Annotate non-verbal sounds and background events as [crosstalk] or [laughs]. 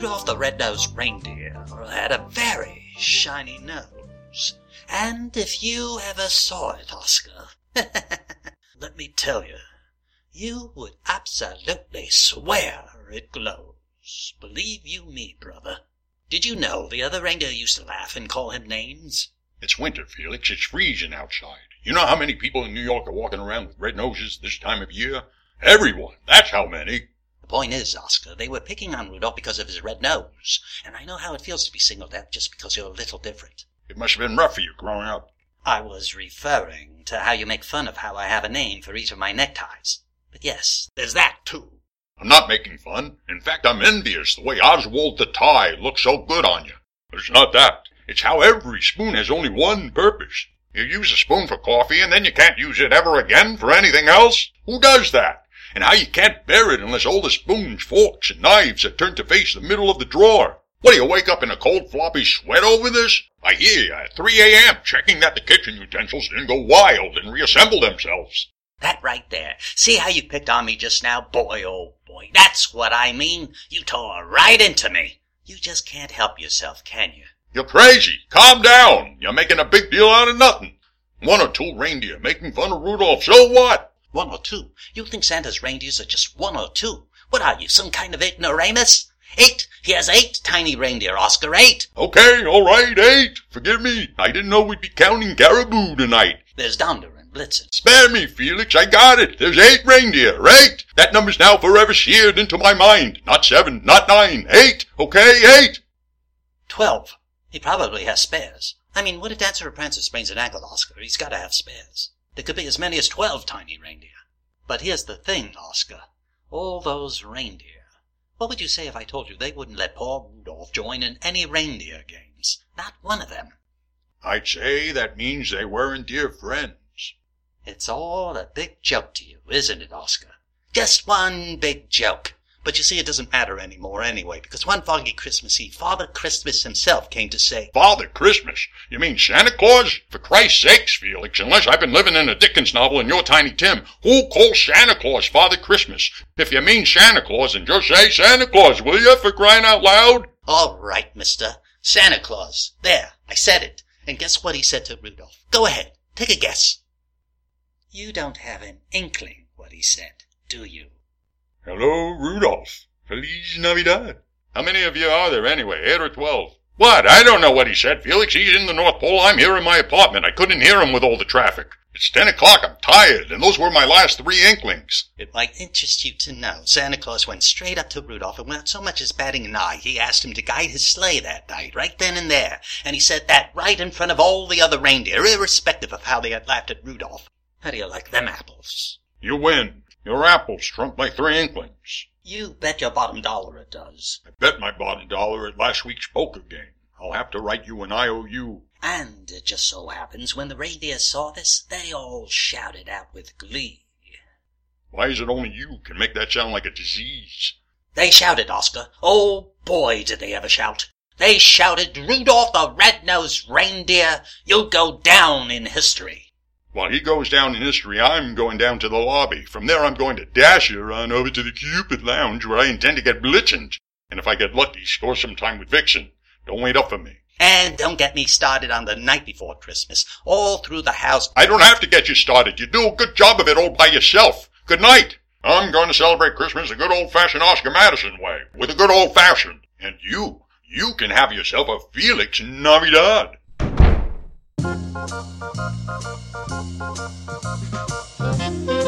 the red-nosed reindeer had a very shiny nose. And if you ever saw it, Oscar, [laughs] let me tell you, you would absolutely swear it glows. Believe you me, brother. Did you know the other reindeer used to laugh and call him names? It's winter, Felix. It's freezing outside. You know how many people in New York are walking around with red noses this time of year? Everyone. That's how many. The point is, Oscar, they were picking on Rudolph because of his red nose, and I know how it feels to be singled out just because you're a little different. It must have been rough for you growing up. I was referring to how you make fun of how I have a name for each of my neckties. But yes, there's that too. I'm not making fun. In fact, I'm envious the way Oswald the tie looks so good on you. It's not that. It's how every spoon has only one purpose. You use a spoon for coffee and then you can't use it ever again for anything else? Who does that? And how you can't bear it unless all the spoons, forks, and knives are turned to face the middle of the drawer. What, do you wake up in a cold floppy sweat over this? I hear you at 3 a.m. checking that the kitchen utensils didn't go wild and reassemble themselves. That right there. See how you picked on me just now? Boy, oh boy. That's what I mean. You tore right into me. You just can't help yourself, can you? You're crazy. Calm down. You're making a big deal out of nothing. One or two reindeer making fun of Rudolph, so what? One or two? You think Santa's reindeers are just one or two? What are you, some kind of ignoramus? Eight! He has eight tiny reindeer, Oscar, eight! Okay, all right, eight. Forgive me. I didn't know we'd be counting caribou tonight. There's Donder and Blitzen. Spare me, Felix. I got it. There's eight reindeer. Eight. That number's now forever seared into my mind. Not seven, not nine. Eight. Okay, eight. Twelve. He probably has spares. I mean, when a dancer or prancer sprains an ankle, Oscar, he's got to have spares. There could be as many as twelve tiny reindeer. But here's the thing, Oscar. All those reindeer. What would you say if I told you they wouldn't let poor Rudolph join in any reindeer games? Not one of them. I'd say that means they weren't dear friends. It's all a big joke to you, isn't it, Oscar? Just one big joke. But you see, it doesn't matter anymore anyway, because one foggy Christmas Eve, Father Christmas himself came to say, Father Christmas? You mean Santa Claus? For Christ's sakes, Felix, unless I've been living in a Dickens novel and you're Tiny Tim, who calls Santa Claus Father Christmas? If you mean Santa Claus, then just say Santa Claus, will you, for crying out loud? All right, mister. Santa Claus. There, I said it. And guess what he said to Rudolph? Go ahead, take a guess. You don't have an inkling what he said, do you? Hello, Rudolph. Feliz Navidad. How many of you are there anyway, eight or twelve? What? I don't know what he said, Felix. He's in the North Pole. I'm here in my apartment. I couldn't hear him with all the traffic. It's ten o'clock. I'm tired, and those were my last three inklings. It might interest you to know Santa Claus went straight up to Rudolph and without so much as batting an eye, he asked him to guide his sleigh that night, right then and there. And he said that right in front of all the other reindeer, irrespective of how they had laughed at Rudolph. How do you like them apples? You win. Your apples trumped my three inklings. You bet your bottom dollar it does. I bet my bottom dollar at last week's poker game. I'll have to write you an IOU. And it just so happens when the reindeer saw this, they all shouted out with glee. Why is it only you can make that sound like a disease? They shouted, Oscar. Oh boy, did they ever shout. They shouted, Rudolph the Red-Nosed Reindeer, you'll go down in history. While he goes down in history, I'm going down to the lobby. From there, I'm going to dash you on over to the Cupid Lounge, where I intend to get blitzened. And if I get lucky, score some time with Vixen. Don't wait up for me. And don't get me started on the night before Christmas. All through the house. I don't have to get you started. You do a good job of it all by yourself. Good night. I'm going to celebrate Christmas the good old-fashioned Oscar Madison way, with a good old-fashioned. And you, you can have yourself a Felix Navidad. Thank [laughs] you.